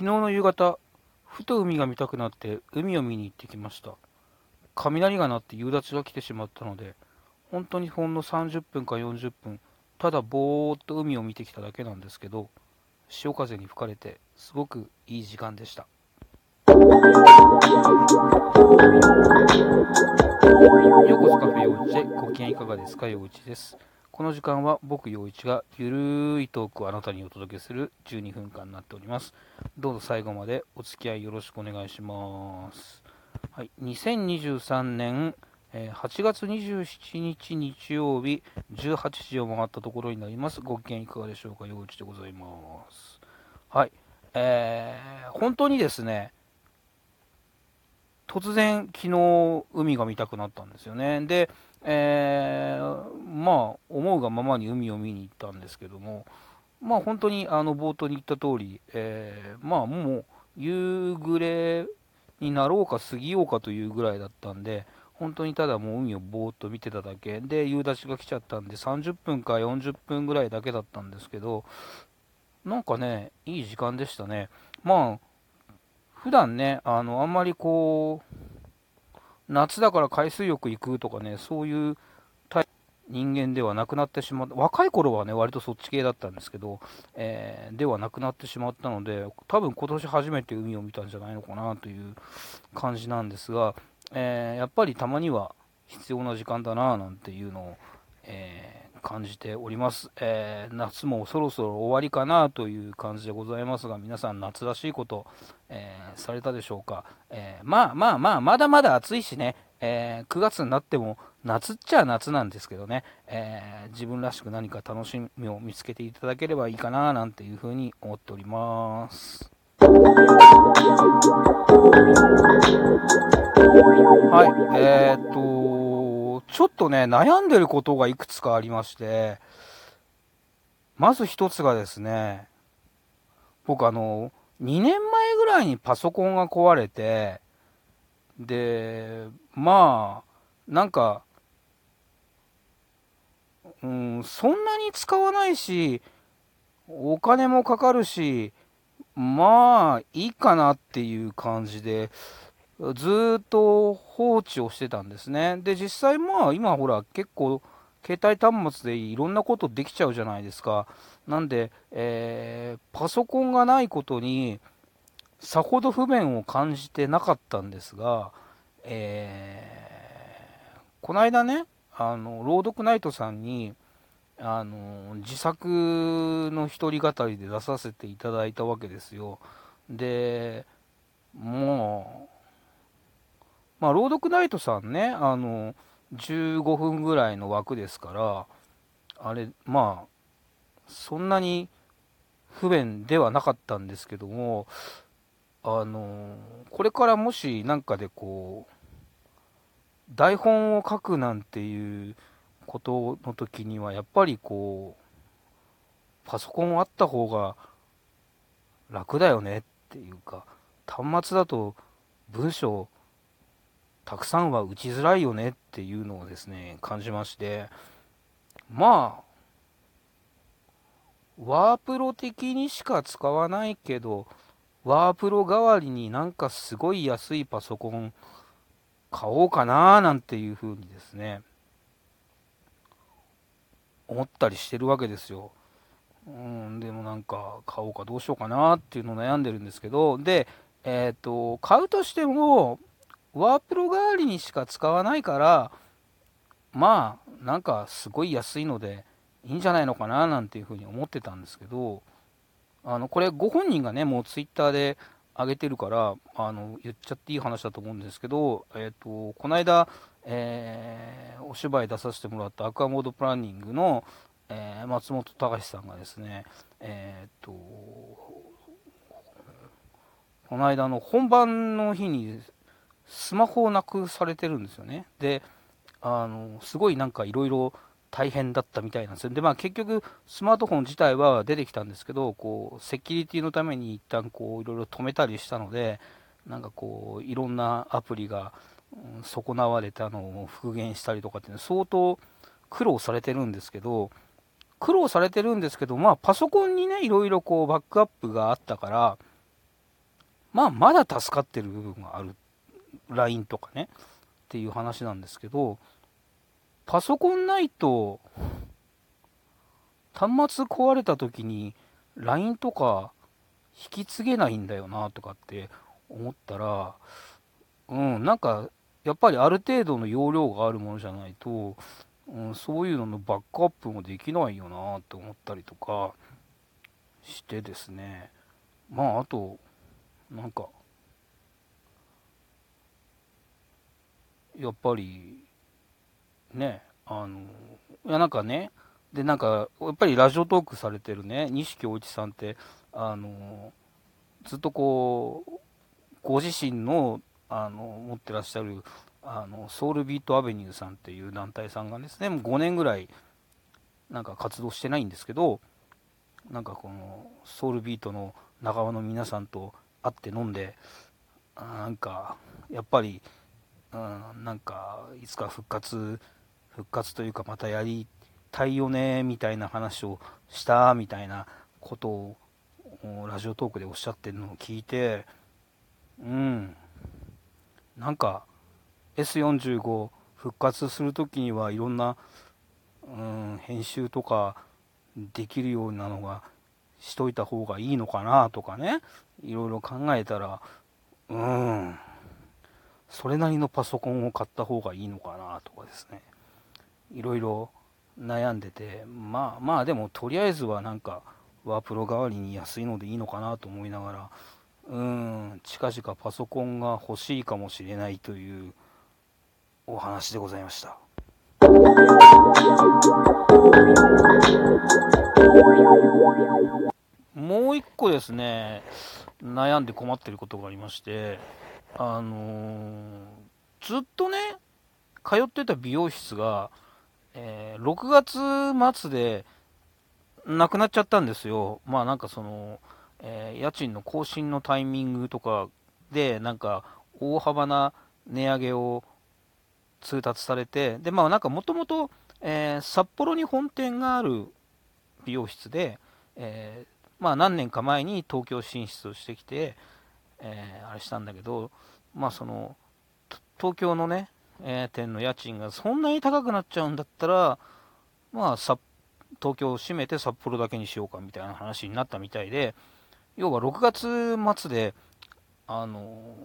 昨日の夕方、ふと海が見たくなって海を見に行ってきました。雷が鳴って夕立が来てしまったので、本当にほんの30分か40分、ただぼーっと海を見てきただけなんですけど、潮風に吹かれてすごくいい時間でした。ようこそカフェ陽一へご機嫌いかがですか陽一です。この時間は僕陽一がゆるーいトークをあなたにお届けする12分間になっております。どうぞ最後までお付き合いよろしくお願いします。はい、2023年8月27日日曜日18時を回ったところになります。ご機嫌いかがでしょうか陽一でございます。はい。えー、本当にですね、突然昨日海が見たくなったんですよね。で、えー、まあ、思うがままに海を見に行ったんですけども、まあ本当にあの冒頭に言った通り、えー、まあもう夕暮れになろうか過ぎようかというぐらいだったんで、本当にただもう海をぼーっと見てただけで、夕立が来ちゃったんで、30分か40分ぐらいだけだったんですけど、なんかね、いい時間でしたね。まあ、普段ね、あの、あんまりこう、夏だから海水浴行くとかね、そういう人間ではなくなってしまった、若い頃はね、割とそっち系だったんですけど、えー、ではなくなってしまったので、多分今年初めて海を見たんじゃないのかなという感じなんですが、えー、やっぱりたまには必要な時間だななんていうのを、えー、感じております、え夏もそろそろ終わりかなという感じでございますが、皆さん夏らしいこと、えされたでしょうか、えまあまあまあ、まだまだ暑いしね、え9月になっても夏っちゃ夏なんですけどね、え、自分らしく何か楽しみを見つけていただければいいかななんていうふうに思っております。はい、えー、っと、ちょっとね、悩んでることがいくつかありまして、まず一つがですね、僕あの、2年前ぐらいにパソコンが壊れて、で、まあ、なんか、うん、そんなに使わないし、お金もかかるし、まあ、いいかなっていう感じで、ずっと放置をしてたんですね。で、実際まあ、今ほら、結構、携帯端末でいろんなことできちゃうじゃないですか。なんで、えー、パソコンがないことに、さほど不便を感じてなかったんですが、えー、この間ね、あの、朗読ナイトさんに、あの、自作の一人語りで出させていただいたわけですよ。で、もう、まあ、朗読ナイトさんね、あの、15分ぐらいの枠ですから、あれ、まあ、そんなに不便ではなかったんですけども、あの、これからもし何かでこう、台本を書くなんていうことの時にはやっぱりこうパソコンあった方が楽だよねっていうか端末だと文章たくさんは打ちづらいよねっていうのをですね感じましてまあワープロ的にしか使わないけどワープロ代わりになんかすごい安いパソコン買おうかななんていうふうにですね、思ったりしてるわけですよ。うん、でもなんか買おうかどうしようかなっていうのを悩んでるんですけど、で、えっ、ー、と、買うとしても、ワープロ代わりにしか使わないから、まあ、なんかすごい安いのでいいんじゃないのかななんていうふうに思ってたんですけど、あの、これご本人がね、もうツイッターで上げてるから、あの、言っちゃっていい話だと思うんですけど、えっ、ー、と、この間、えー、お芝居出させてもらったアクアモードプランニングの、えー、松本隆さんがですね、えっ、と、この間の本番の日にスマホをなくされてるんですよね。で、あの、すごいなんかいろいろ大変だったみたいなんですよ。で、まあ結局、スマートフォン自体は出てきたんですけど、こう、セキュリティのために一旦こう、いろいろ止めたりしたので、なんかこう、いろんなアプリが、うん、損なわれたのを復元したりとかっていうのは相当苦労されてるんですけど、苦労されてるんですけど、まあパソコンにね、いろいろこう、バックアップがあったから、まあ、まだ助かってる部分がある。LINE とかね。っていう話なんですけど、パソコンないと、端末壊れた時に LINE とか引き継げないんだよなとかって思ったら、うん、なんか、やっぱりある程度の容量があるものじゃないと、うん、そういうののバックアップもできないよなって思ったりとかしてですね。まあ、あと、なんか、やっぱり、ね、あの、いやなんかね、で、なんか、やっぱりラジオトークされてるね、西京一さんって、あの、ずっとこう、ご自身の、あの、持ってらっしゃる、あの、ソウルビートアベニューさんっていう団体さんがですね、もう5年ぐらい、なんか活動してないんですけど、なんかこの、ソウルビートの仲間の皆さんと会って飲んで、なんか、やっぱり、うん、なんか、いつか復活、復活というか、またやりたいよね、みたいな話をしたみたいなことを、ラジオトークでおっしゃってるのを聞いて、うん、なんか、S45 復活するときにはいろんな、うん、編集とかできるようなのがしといた方がいいのかなとかね、いろいろ考えたら、うん、それなりのパソコンを買った方がいいのかなとかですね、いろいろ悩んでて、まあまあでもとりあえずはなんかワープロ代わりに安いのでいいのかなと思いながら、うーん、近々パソコンが欲しいかもしれないというお話でございました。もう一個ですね、悩んで困ってることがありまして、あのー、ずっとね、通ってた美容室が、えー、6月末でなくなっちゃったんですよ。まあなんかその、えー、家賃の更新のタイミングとかで、なんか大幅な値上げを通達されて、で、まあなんかもともと、え札幌に本店がある美容室で、えー、まあ何年か前に東京進出をしてきて、えー、あれしたんだけど、まあその、東京のね、えー、店の家賃がそんなに高くなっちゃうんだったら、まあ、東京を閉めて札幌だけにしようかみたいな話になったみたいで、要は6月末で、あの、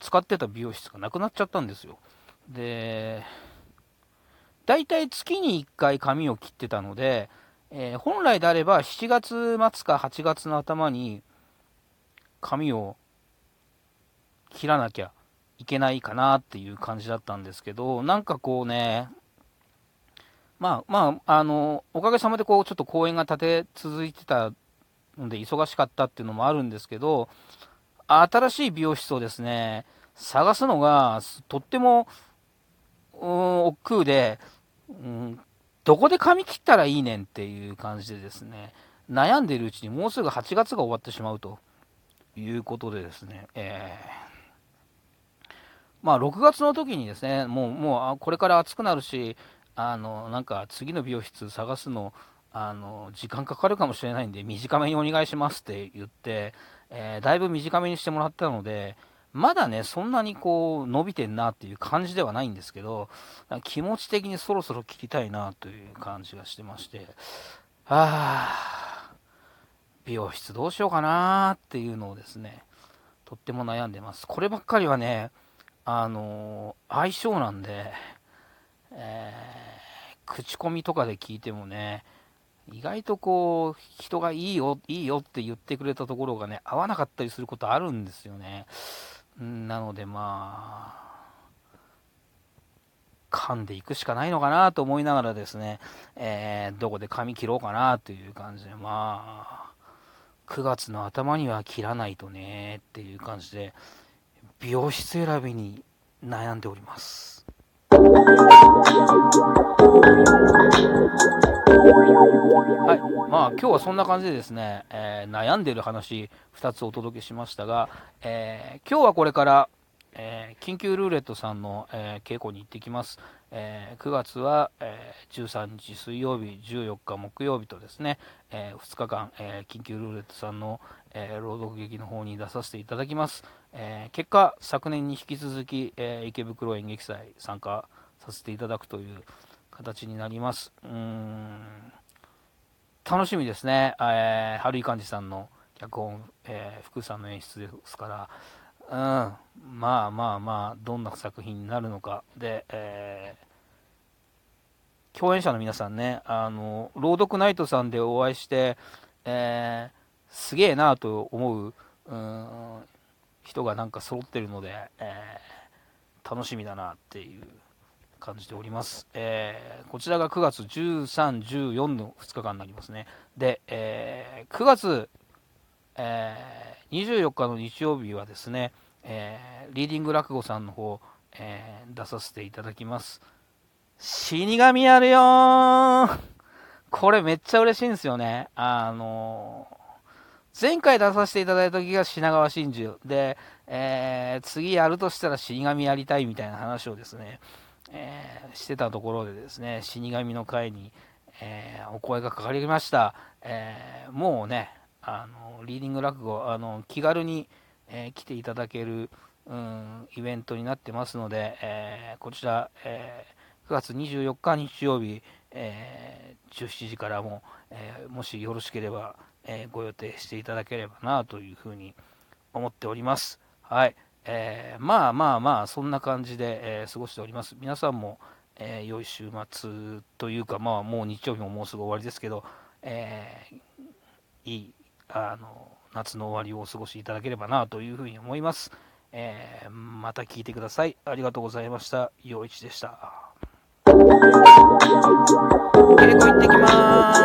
使ってた美容室がなくなっちゃったんですよ。で、大体月に1回髪を切ってたので、えー、本来であれば7月末か8月の頭に髪を切らなきゃいけないかなっていう感じだったんですけど、なんかこうね、まあまあ、あの、おかげさまでこう、ちょっと公演が立て続いてたので忙しかったっていうのもあるんですけど、新しい美容室をですね、探すのがとっても、うん、億劫で、うん、どこで髪切ったらいいねんっていう感じでですね、悩んでるうちにもうすぐ8月が終わってしまうと。いうことでですね、えー、まあ6月の時にですね、もう、もうこれから暑くなるし、あの、なんか次の美容室探すの、あの、時間かかるかもしれないんで、短めにお願いしますって言って、えー、だいぶ短めにしてもらったので、まだね、そんなにこう、伸びてんなっていう感じではないんですけど、気持ち的にそろそろ切りたいなという感じがしてまして、はぁ、美容室どうしようかなっていうのをですね、とっても悩んでます。こればっかりはね、あのー、相性なんで、えー、口コミとかで聞いてもね、意外とこう、人がいいよ、いいよって言ってくれたところがね、合わなかったりすることあるんですよね。なのでまあ、噛んでいくしかないのかなと思いながらですね、えー、どこで髪切ろうかなという感じで、まあ、9月の頭には切らないとねっていう感じで、美容室選びに悩んでおります。はい。まあ、今日はそんな感じでですね、えー、悩んでる話2つお届けしましたが、えー、今日はこれから、えー、緊急ルーレットさんの、えー、稽古に行ってきます。えー、9月は、え13日水曜日、14日木曜日とですね、え2日間、え緊急ルーレットさんの、え朗読劇の方に出させていただきます。え結果、昨年に引き続き、え池袋演劇祭参加させていただくという形になります。うーん楽しみですね、え春井寛治さんの脚本、え福さんの演出ですから、うん、まあまあまあ、どんな作品になるのか。で、えー、共演者の皆さんね、あの、朗読ナイトさんでお会いして、えー、すげえなと思う、うん、人がなんか揃ってるので、えー、楽しみだなっていう感じております。えー、こちらが9月13、14の2日間になりますね。で、えー、9月、えー24日の日曜日はですね、えー、リーディング落語さんの方、えー、出させていただきます。死神やるよこれめっちゃ嬉しいんですよね。あのー、前回出させていただいた時が品川真珠で、えー、次やるとしたら死神やりたいみたいな話をですね、えー、してたところでですね、死神の会に、えお声がかかりました。えもうね、あのリーディング落語あの気軽に、えー、来ていただける、うん、イベントになってますので、えー、こちら、えー、9月24日日曜日、え17時からも、えもしよろしければ、えご予定していただければなというふうに思っております。はい。えまあまあまあ、そんな感じで、え過ごしております。皆さんも、え良い週末というか、まあもう日曜日ももうすぐ終わりですけど、えいいあの夏の終わりをお過ごしいただければなというふうに思います。えー、また聞いてください。ありがとうございました。陽一でした。稽古行ってきます。